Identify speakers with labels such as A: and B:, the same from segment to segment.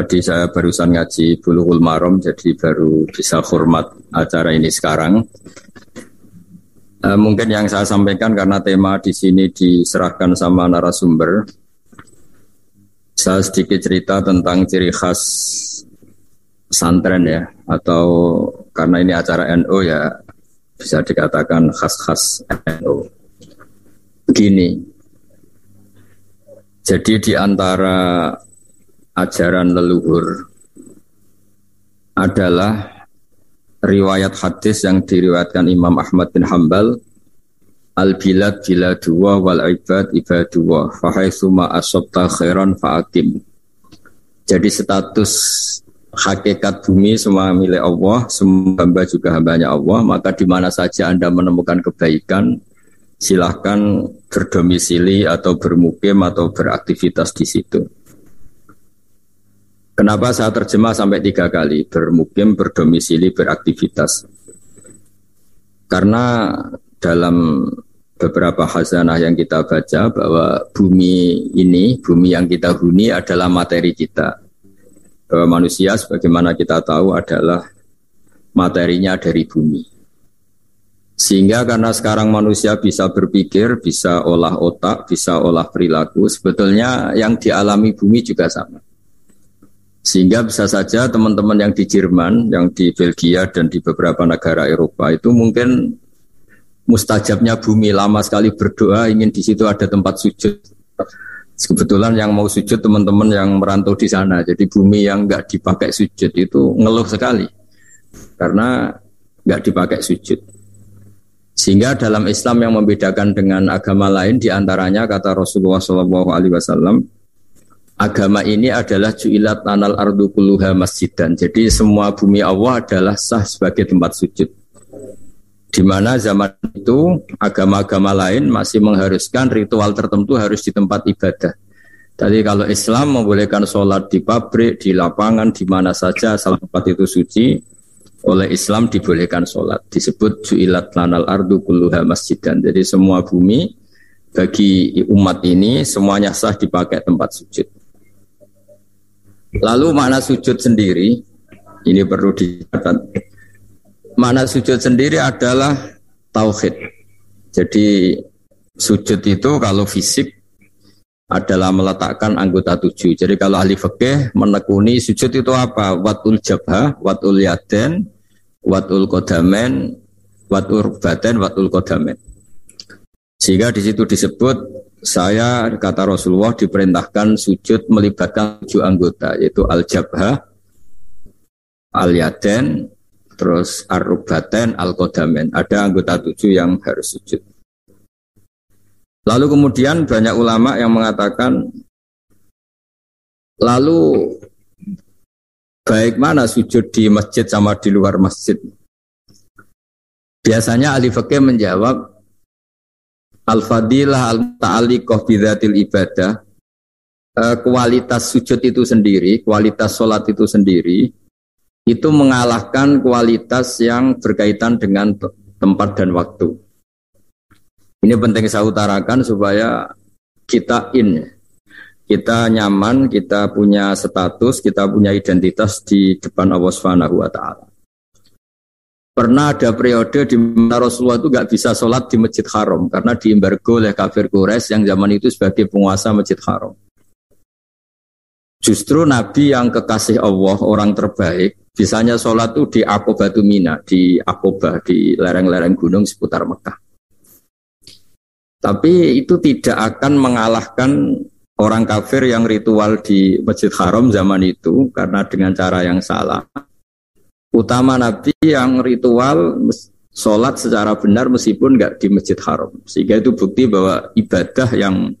A: Tadi saya barusan ngaji Bulughul Maram jadi baru bisa hormat acara ini sekarang. Uh, mungkin yang saya sampaikan karena tema di sini diserahkan sama narasumber. Saya sedikit cerita tentang ciri khas santren ya atau karena ini acara NU ya bisa dikatakan khas-khas NU. Begini. Jadi di antara ajaran leluhur adalah riwayat hadis yang diriwayatkan Imam Ahmad bin Hambal al bilad biladua wal ibad ibadua fahaitsuma asabta khairan faakim jadi status hakikat bumi semua milik Allah, semua hamba juga hambanya Allah, maka di mana saja Anda menemukan kebaikan, silahkan berdomisili atau bermukim atau beraktivitas di situ. Kenapa saya terjemah sampai tiga kali bermukim, berdomisili, beraktivitas? Karena dalam beberapa hazanah yang kita baca bahwa bumi ini, bumi yang kita huni adalah materi kita. Bahwa manusia sebagaimana kita tahu adalah materinya dari bumi. Sehingga karena sekarang manusia bisa berpikir, bisa olah otak, bisa olah perilaku, sebetulnya yang dialami bumi juga sama. Sehingga bisa saja teman-teman yang di Jerman, yang di Belgia dan di beberapa negara Eropa itu mungkin mustajabnya bumi lama sekali berdoa ingin di situ ada tempat sujud. Kebetulan yang mau sujud teman-teman yang merantau di sana. Jadi bumi yang nggak dipakai sujud itu ngeluh sekali karena nggak dipakai sujud. Sehingga dalam Islam yang membedakan dengan agama lain di antaranya kata Rasulullah SAW agama ini adalah ju'ilat tanal ardu kulluha masjidan. Jadi semua bumi Allah adalah sah sebagai tempat sujud. Di mana zaman itu agama-agama lain masih mengharuskan ritual tertentu harus di tempat ibadah. Tadi kalau Islam membolehkan sholat di pabrik, di lapangan, di mana saja salah tempat itu suci, oleh Islam dibolehkan sholat. Disebut ju'ilat lanal ardu kulluha masjidan. Jadi semua bumi bagi umat ini semuanya sah dipakai tempat sujud. Lalu mana sujud sendiri? Ini perlu dicatat. Mana sujud sendiri adalah tauhid. Jadi sujud itu kalau fisik adalah meletakkan anggota tujuh. Jadi kalau ahli fikih menekuni sujud itu apa? Watul jabha, watul yaden, watul kodamen, watul badan, watul kodamen. Sehingga di situ disebut saya kata Rasulullah diperintahkan sujud melibatkan tujuh anggota yaitu al jabha, al yaden, terus ar rubaten, al kodamen. Ada anggota tujuh yang harus sujud. Lalu kemudian banyak ulama yang mengatakan lalu baik mana sujud di masjid sama di luar masjid. Biasanya ahli fikih menjawab Al-fadilah al-ta'aliqah bidzatil ibadah eh, kualitas sujud itu sendiri, kualitas sholat itu sendiri itu mengalahkan kualitas yang berkaitan dengan tempat dan waktu. Ini penting saya utarakan supaya kita in, kita nyaman, kita punya status, kita punya identitas di depan Allah Subhanahu wa. Pernah ada periode di mana Rasulullah itu nggak bisa sholat di Masjid Haram karena diembargo oleh kafir Quraisy yang zaman itu sebagai penguasa Masjid Haram. Justru Nabi yang kekasih Allah, orang terbaik, bisanya sholat itu di Akobatu Mina, di Akobah, di lereng-lereng gunung seputar Mekah. Tapi itu tidak akan mengalahkan orang kafir yang ritual di Masjid Haram zaman itu karena dengan cara yang salah utama Nabi yang ritual sholat secara benar meskipun nggak di Masjid Haram. Sehingga itu bukti bahwa ibadah yang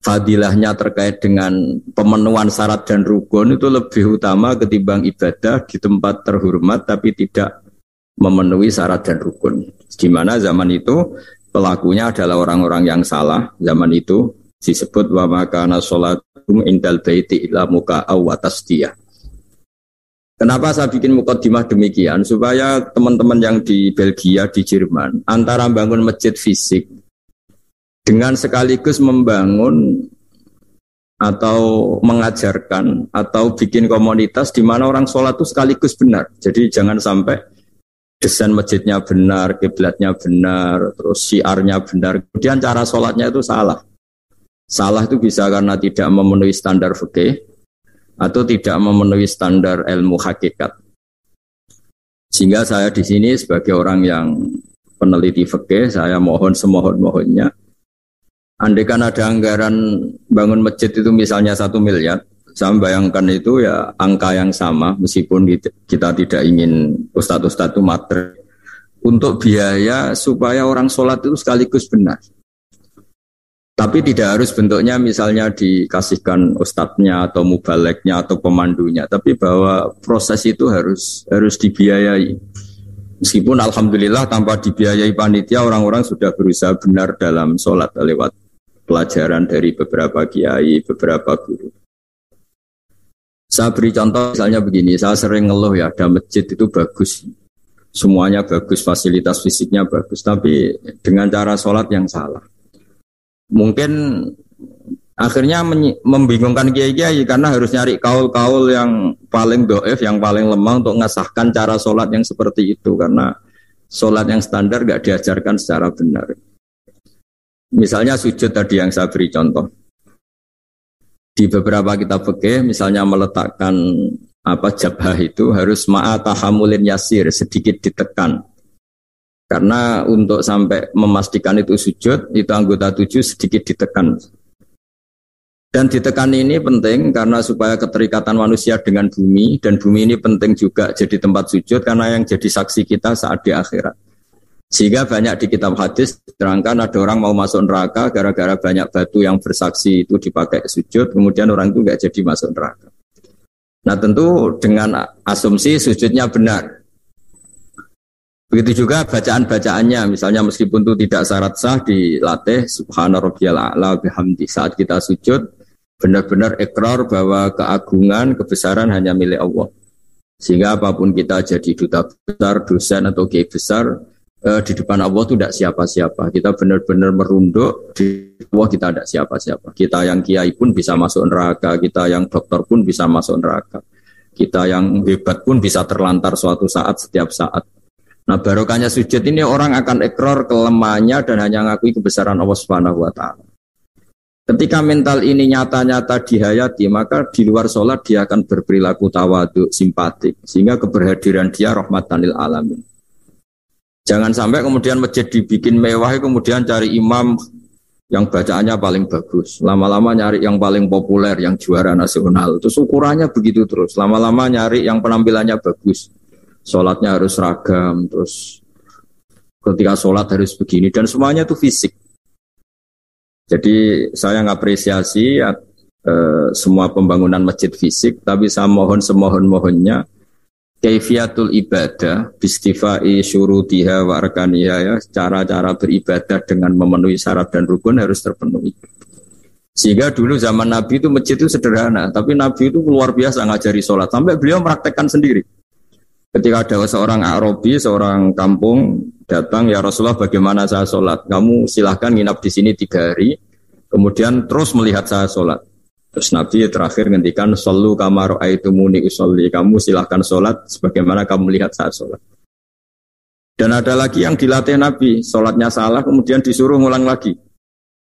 A: fadilahnya terkait dengan pemenuhan syarat dan rukun itu lebih utama ketimbang ibadah di tempat terhormat tapi tidak memenuhi syarat dan rukun. Di mana zaman itu pelakunya adalah orang-orang yang salah. Zaman itu disebut wa makana sholatum indal baiti ila muka. Kenapa saya bikin mukadimah demikian? Supaya teman-teman yang di Belgia, di Jerman, antara membangun masjid fisik dengan sekaligus membangun atau mengajarkan atau bikin komunitas di mana orang sholat itu sekaligus benar. Jadi jangan sampai desain masjidnya benar, kiblatnya benar, terus siarnya benar. Kemudian cara sholatnya itu salah. Salah itu bisa karena tidak memenuhi standar fikih atau tidak memenuhi standar ilmu hakikat. Sehingga saya di sini sebagai orang yang peneliti fikih, saya mohon semohon-mohonnya Andai kan ada anggaran bangun masjid itu misalnya satu miliar, saya bayangkan itu ya angka yang sama meskipun kita tidak ingin ustadz-ustadz itu materi untuk biaya supaya orang sholat itu sekaligus benar. Tapi tidak harus bentuknya misalnya dikasihkan ustadznya atau mubaleknya atau pemandunya, tapi bahwa proses itu harus harus dibiayai. Meskipun alhamdulillah tanpa dibiayai panitia orang-orang sudah berusaha benar dalam sholat lewat pelajaran dari beberapa kiai, beberapa guru. Saya beri contoh misalnya begini, saya sering ngeluh ya, ada masjid itu bagus, semuanya bagus, fasilitas fisiknya bagus, tapi dengan cara sholat yang salah. Mungkin akhirnya membingungkan kiai-kiai karena harus nyari kaul-kaul yang paling doef, yang paling lemah untuk mengesahkan cara sholat yang seperti itu karena sholat yang standar gak diajarkan secara benar. Misalnya sujud tadi yang saya beri contoh. Di beberapa kitab fikih misalnya meletakkan apa jabah itu harus ma'atahamulin yasir sedikit ditekan. Karena untuk sampai memastikan itu sujud, itu anggota tujuh sedikit ditekan. Dan ditekan ini penting karena supaya keterikatan manusia dengan bumi dan bumi ini penting juga jadi tempat sujud karena yang jadi saksi kita saat di akhirat. Sehingga banyak di kitab hadis terangkan ada orang mau masuk neraka gara-gara banyak batu yang bersaksi itu dipakai sujud, kemudian orang itu nggak jadi masuk neraka. Nah tentu dengan asumsi sujudnya benar. Begitu juga bacaan-bacaannya, misalnya meskipun itu tidak syarat sah dilatih subhana rabbiyal a'la bihamdi saat kita sujud benar-benar ekor bahwa keagungan, kebesaran hanya milik Allah. Sehingga apa pun kita jadi duta besar, dosen atau kiai besar, uh, di depan Allah itu tidak siapa-siapa. Kita benar-benar merunduk di Allah kita tidak siapa-siapa. Kita yang kiai pun bisa masuk neraka, kita yang dokter pun bisa masuk neraka. Kita yang hebat pun bisa terlantar suatu saat setiap saat. Nah barokahnya sujud ini orang akan ekor kelemahannya dan hanya ngakui kebesaran Allah Subhanahu wa taala. Ketika mental ini nyata-nyata dihayati, maka di luar sholat dia akan berperilaku tawaduk, simpatik, sehingga keberhadiran dia rahmatanil alamin. Jangan sampai kemudian masjid dibikin mewah, kemudian cari imam yang bacaannya paling bagus. Lama-lama nyari yang paling populer, yang juara nasional. Terus ukurannya begitu terus. Lama-lama nyari yang penampilannya bagus. Sholatnya harus ragam, terus ketika sholat harus begini. Dan semuanya itu fisik. Jadi saya ngapresiasi uh, semua pembangunan masjid fisik, tapi saya mohon semohon-mohonnya kaifiatul ibadah bistifai syurutiha wa arkaniha ya cara-cara beribadah dengan memenuhi syarat dan rukun harus terpenuhi sehingga dulu zaman Nabi itu masjid itu sederhana tapi Nabi itu luar biasa ngajari sholat sampai beliau meraktekkan sendiri ketika ada seorang Arabi seorang kampung datang ya Rasulullah bagaimana saya sholat? Kamu silahkan nginap di sini tiga hari kemudian terus melihat saya sholat. Terus Nabi terakhir ngendikan Sallu kamar aitumuni usolli. Kamu silahkan sholat sebagaimana kamu lihat saat sholat. Dan ada lagi yang dilatih Nabi Sholatnya salah kemudian disuruh ngulang lagi.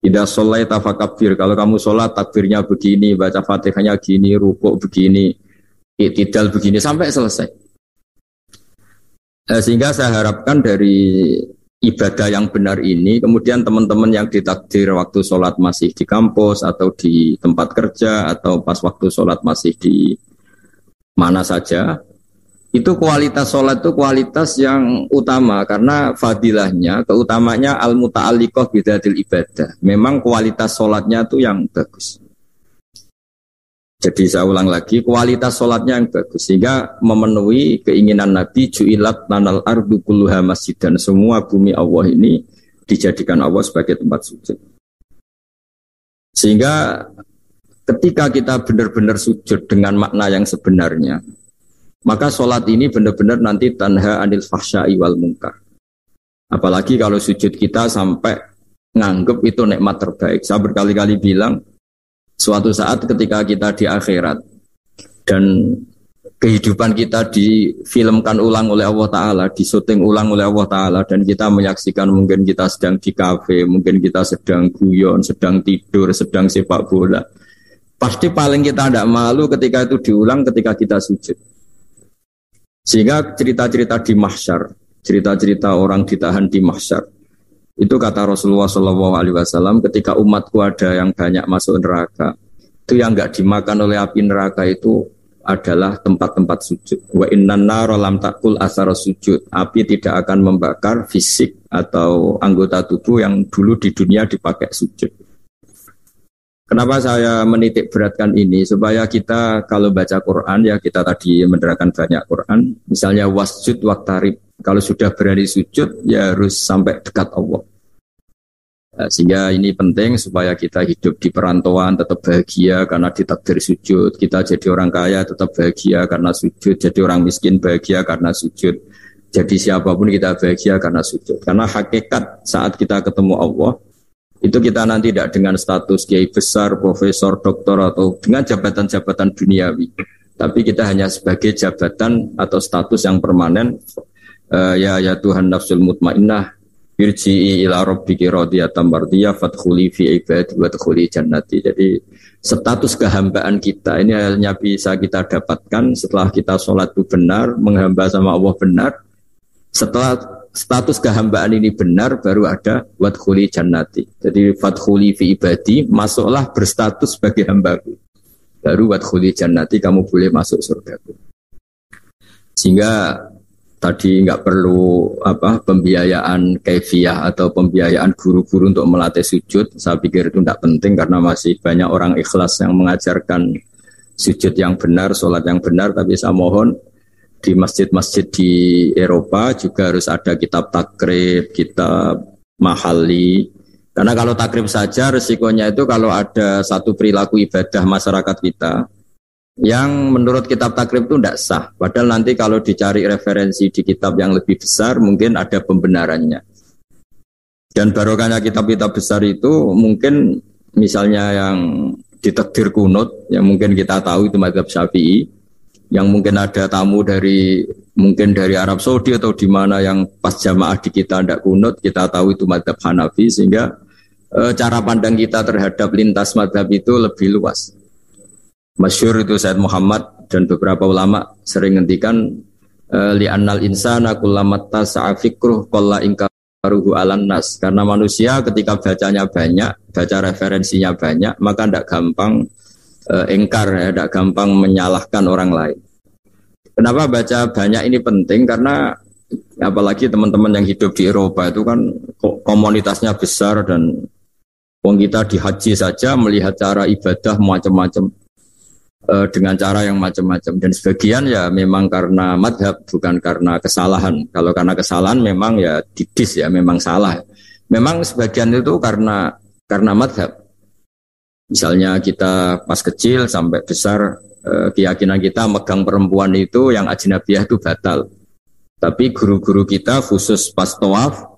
A: Tidak sholat tafakabir Kalau kamu sholat takbirnya begini Baca fatihahnya gini, rukuk begini Iktidal begini sampai selesai Sehingga saya harapkan dari ibadah yang benar ini, kemudian teman-teman yang ditakdir waktu sholat masih di kampus atau di tempat kerja atau pas waktu sholat masih di mana saja, itu kualitas sholat itu kualitas yang utama karena fadilahnya, keutamanya al muta'alliqah bidadil ibadah. Memang kualitas sholatnya itu yang bagus. Jadi saya ulang lagi, kualitas sholatnya yang bagus sehingga memenuhi keinginan Nabi ju'ilat tanal ardu kulluha masjid dan semua bumi Allah ini dijadikan Allah sebagai tempat sujud. Sehingga ketika kita benar-benar sujud dengan makna yang sebenarnya, maka sholat ini benar-benar nanti tanha anil fahsya'i wal mungkar. Apalagi kalau sujud kita sampai nganggep itu nikmat terbaik. Saya berkali-kali bilang, Suatu saat ketika kita di akhirat dan kehidupan kita difilmkan ulang oleh Allah Ta'ala, disuting ulang oleh Allah Ta'ala, dan kita menyaksikan mungkin kita sedang di kafe, mungkin kita sedang guyon, sedang tidur, sedang sepak bola. Pasti paling kita tidak malu ketika itu diulang ketika kita sujud. Sehingga cerita-cerita di mahsyar, cerita-cerita orang ditahan di mahsyar, itu kata Rasulullah Shallallahu Alaihi Wasallam ketika umatku ada yang banyak masuk neraka, itu yang nggak dimakan oleh api neraka itu adalah tempat-tempat sujud. Wa inna lam takul asar sujud. Api tidak akan membakar fisik atau anggota tubuh yang dulu di dunia dipakai sujud. Kenapa saya menitik beratkan ini? Supaya kita kalau baca Quran, ya kita tadi menerangkan banyak Quran. Misalnya wasjud waktarib. Kalau sudah berani sujud, ya harus sampai dekat Allah. Nah, sehingga ini penting supaya kita hidup di perantauan tetap bahagia karena ditakdir sujud. Kita jadi orang kaya tetap bahagia karena sujud. Jadi orang miskin bahagia karena sujud. Jadi siapa pun kita bahagia karena sujud. Karena hakikat saat kita ketemu Allah, itu kita nanti tidak dengan status kiai besar, profesor, doktor, atau dengan jabatan-jabatan duniawi. Tapi kita hanya sebagai jabatan atau status yang permanen ya ya Tuhan nafsul mutmainnah irji'i ila rabbiki radiyatan mardiyah fadkhuli fi ibadi wa dkhuli jannati. Jadi status kehambaan kita ini hanya bisa kita dapatkan setelah kita sholat itu benar, menghamba sama Allah benar. Setelah status kehambaan ini benar, baru ada wadkhuli jannati. Jadi fadkhuli fi ibadi, masuklah berstatus sebagai hambaku. Baru wadkhuli jannati, kamu boleh masuk surgaku. Sehingga tadi nggak perlu apa pembiayaan kefiah atau pembiayaan guru-guru untuk melatih sujud. Saya pikir itu tidak penting karena masih banyak orang ikhlas yang mengajarkan sujud yang benar, sholat yang benar. Tapi saya mohon di masjid-masjid di Eropa juga harus ada kitab takrib, kitab mahali. Karena kalau takrib saja resikonya itu kalau ada satu perilaku ibadah masyarakat kita yang menurut kitab takrib itu tidak sah. Padahal nanti kalau dicari referensi di kitab yang lebih besar mungkin ada pembenarannya. Dan barokahnya kitab-kitab besar itu mungkin misalnya yang ditekdir kunut yang mungkin kita tahu itu madhab syafi'i yang mungkin ada tamu dari mungkin dari Arab Saudi atau di mana yang pas jamaah di kita tidak kunut kita tahu itu madhab Hanafi sehingga e, cara pandang kita terhadap lintas madhab itu lebih luas. Masyur itu Said Muhammad dan beberapa ulama sering ngendikan eh, li annal insana kullamatta sa'afikruh kolla ingkaruhu alan nas. Karena manusia ketika bacanya banyak baca referensinya banyak maka tidak gampang uh, engkar ya tidak gampang menyalahkan orang lain. Kenapa baca banyak ini penting? Karena apalagi teman-teman yang hidup di Eropa itu kan komunitasnya besar dan Wong kita di haji saja melihat cara ibadah macam-macam uh, dengan cara yang macam-macam. Dan sebagian ya memang karena madhab bukan karena kesalahan. Kalau karena kesalahan memang ya didis ya memang salah. Memang sebagian itu karena karena madhab. Misalnya kita pas kecil sampai besar uh, keyakinan kita megang perempuan itu yang ajnabiyah itu batal. Tapi guru-guru kita khusus pas tawaf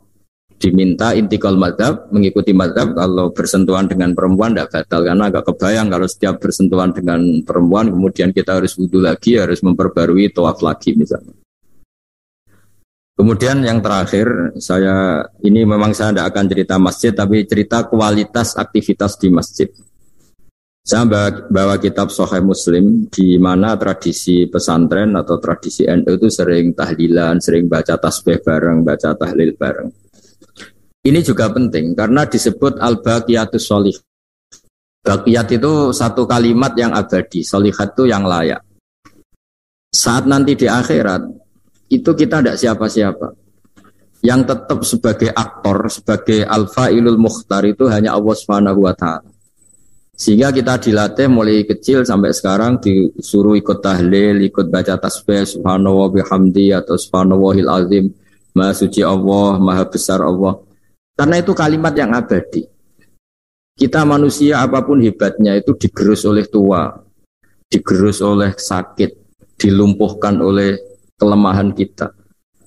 A: diminta intikal madhab, mengikuti madhab kalau bersentuhan dengan perempuan tidak batal karena agak kebayang kalau setiap bersentuhan dengan perempuan kemudian kita harus wudhu lagi, harus memperbarui tawaf lagi misalnya. Kemudian yang terakhir, saya ini memang saya tidak akan cerita masjid, tapi cerita kualitas aktivitas di masjid. Saya bawa kitab Sahih Muslim di mana tradisi pesantren atau tradisi NU itu sering tahlilan, sering baca tasbih bareng, baca tahlil bareng. Ini juga penting karena disebut al-baqiyatus solih. Baqiyat itu satu kalimat yang abadi, solihat itu yang layak. Saat nanti di akhirat, itu kita tidak siapa-siapa. Yang tetap sebagai aktor, sebagai alfa ilul mukhtar itu hanya Allah Subhanahu wa taala. Sehingga kita dilatih mulai kecil sampai sekarang disuruh ikut tahlil, ikut baca tasbih subhanallah bihamdi atau subhanallahil azim. Maha suci Allah, maha besar Allah. Karena itu kalimat yang abadi. Kita manusia apa pun hebatnya itu digerus oleh tua, digerus oleh sakit, dilumpuhkan oleh kelemahan kita.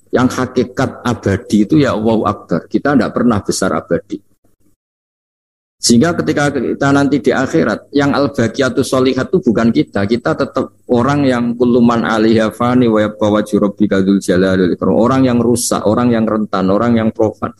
A: Yang hakikat abadi itu ya Allah Akbar. Kita tidak pernah besar abadi. Sehingga ketika kita nanti di akhirat, yang al-baqiyatu solihat itu bukan kita. Kita tetap orang yang kuluman alihya fani wa yabqa Orang yang rusak, orang yang rentan, orang yang profan.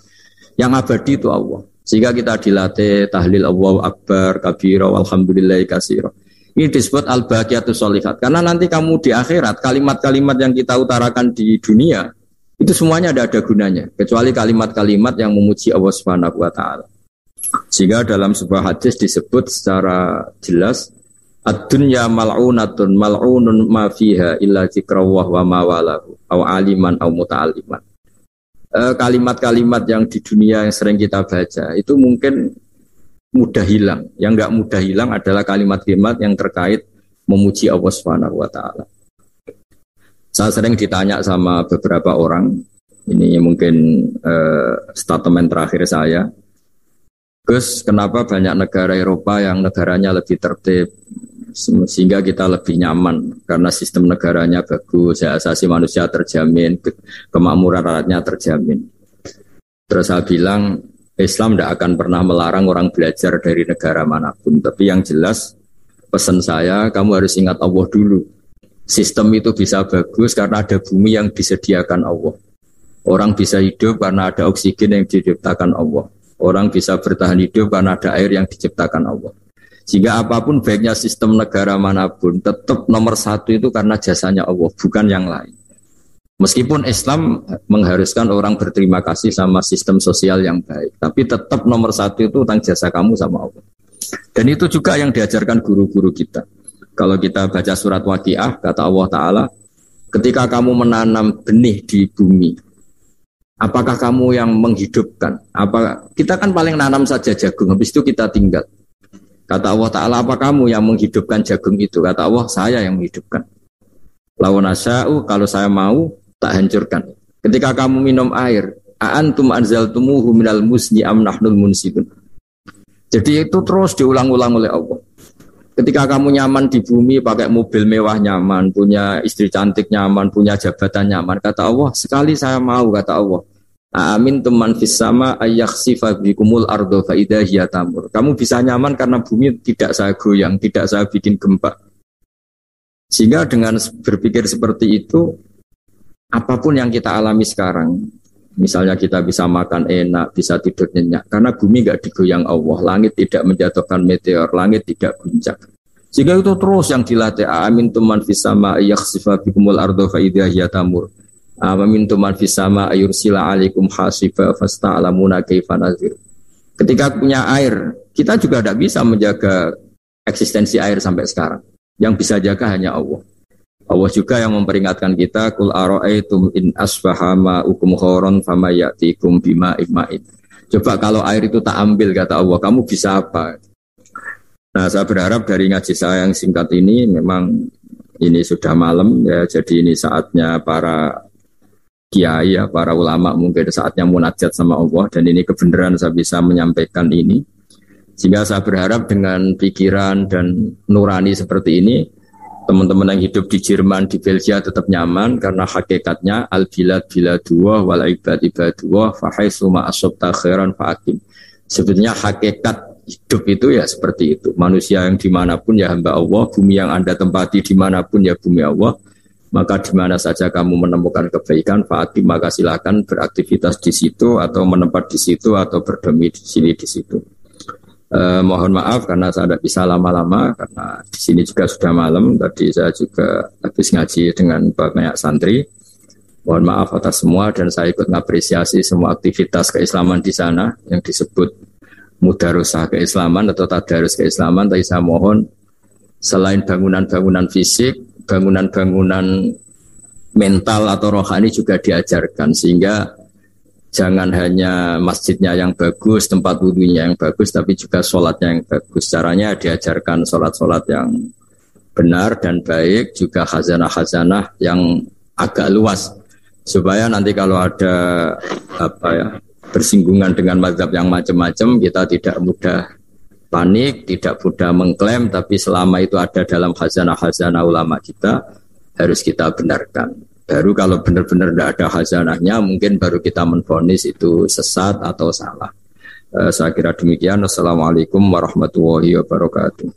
A: Yang abadi itu Allah. Sehingga kita dilatih tahlil Allah akbar, kabira, walhamdulillah kasiro. Ini disebut al-baqiyatu solihat. Karena nanti kamu di akhirat, kalimat-kalimat yang kita utarakan di dunia, itu semuanya ada ada gunanya. Kecuali kalimat-kalimat yang memuji Allah Subhanahu wa Ta'ala. Sehingga dalam sebuah hadis disebut secara jelas Ad-dunya mal'unatun mal'unun ma fiha illa zikrawah wa mawalahu au aliman au muta'aliman. E, kalimat-kalimat yang di dunia yang sering kita baca itu mungkin mudah hilang. Yang enggak mudah hilang adalah kalimat-kalimat yang terkait memuji Allah Subhanahu wa taala. Saya sering ditanya sama beberapa orang, ini mungkin e, statement terakhir saya, Gus, kenapa banyak negara Eropa yang negaranya lebih tertib sehingga kita lebih nyaman karena sistem negaranya bagus, ya asasi manusia terjamin, kemakmuran rakyatnya terjamin. Terus saya bilang Islam tidak akan pernah melarang orang belajar dari negara mana pun, tapi yang jelas pesan saya kamu harus ingat Allah dulu. Sistem itu bisa bagus karena ada bumi yang disediakan Allah. Orang bisa hidup karena ada oksigen yang diciptakan Allah. Orang bisa bertahan hidup karena ada air yang diciptakan Allah. Jika apa pun baiknya sistem negara mana pun, tetap nomor satu itu karena jasanya Allah, bukan yang lain. Meskipun Islam mengharuskan orang berterima kasih sama sistem sosial yang baik, tapi tetap nomor satu itu tentang jasa kamu sama Allah. Dan itu juga yang diajarkan guru-guru kita. Kalau kita baca surat waqiah, kata Allah Ta'ala, ketika kamu menanam benih di bumi, Apakah kamu yang menghidupkan? Apa kita kan paling nanam saja jagung, habis itu kita tinggal. Kata Allah Ta'ala, apa kamu yang menghidupkan jagung itu? Kata Allah, saya yang menghidupkan. Lawan asya'u, kalau saya mau, tak hancurkan. Ketika kamu minum air, a'antum anzaltumuhu minal musni am nahnul munsidun. Jadi itu terus diulang-ulang oleh Allah. Ketika kamu nyaman di bumi, pakai mobil mewah nyaman, punya istri cantik nyaman, punya jabatan nyaman, kata Allah, sekali saya mau, kata Allah, Amin teman fisama ayaksifa bikumul ardo faidah tamur. Kamu bisa nyaman karena bumi tidak saya goyang, tidak saya bikin gempa. Sehingga dengan berpikir seperti itu, apa pun yang kita alami sekarang, misalnya kita bisa makan enak, bisa tidur nyenyak, karena bumi gak digoyang Allah, langit tidak menjatuhkan meteor, langit tidak guncang. Sehingga itu terus yang dilatih. Amin teman fisama ayaksifa bikumul ardo faidah tamur. Amin man fis sama ayursila alaikum hasiba fasta'lamuna kaifa nazir. Ketika punya air, kita juga tidak bisa menjaga eksistensi air sampai sekarang. Yang bisa jaga hanya Allah. Allah juga yang memperingatkan kita kul ara'aitum in asfahama ukum khoron fama ya'tikum bima ima'in. Coba kalau air itu tak ambil kata Allah, kamu bisa apa? Nah, saya berharap dari ngaji saya yang singkat ini memang ini sudah malam ya, jadi ini saatnya para kiai ya para ulama mungkin saatnya munajat sama Allah dan ini kebenaran saya bisa menyampaikan ini. Sehingga saya berharap dengan pikiran dan nurani seperti ini teman-teman yang hidup di Jerman di Belgia tetap nyaman karena hakikatnya al bilad biladullah wal ibad ibadullah fahai suma asobta khairan fakim sebetulnya hakikat hidup itu ya seperti itu. Manusia yang di mana pun ya hamba Allah bumi yang anda tempati di mana pun ya bumi Allah maka di mana saja kamu menemukan kebaikan, Fatih maka silakan beraktivitas di situ atau menempat di situ atau berdemi di sini di situ. Eh, mohon maaf karena saya tidak bisa lama-lama karena di sini juga sudah malam. Tadi saya juga habis ngaji dengan banyak santri. Mohon maaf atas semua dan saya ikut mengapresiasi semua aktivitas keislaman di sana yang disebut mudarusah keislaman atau tadarus keislaman. Tapi saya mohon selain bangunan-bangunan fisik, bangunan-bangunan mental atau rohani juga diajarkan sehingga jangan hanya masjidnya yang bagus, tempat wudhunya yang bagus, tapi juga sholatnya yang bagus. Caranya diajarkan sholat-sholat yang benar dan baik, juga khazanah-khazanah yang agak luas. Supaya nanti kalau ada apa ya bersinggungan dengan mazhab yang macam-macam, kita tidak mudah panik, tidak mudah mengklaim, tapi selama itu ada dalam khazanah-khazanah ulama kita, harus kita benarkan. Baru kalau benar-benar tidak ada khazanahnya, mungkin baru kita menfonis itu sesat atau salah. Uh, saya kira demikian. Assalamualaikum warahmatullahi wabarakatuh.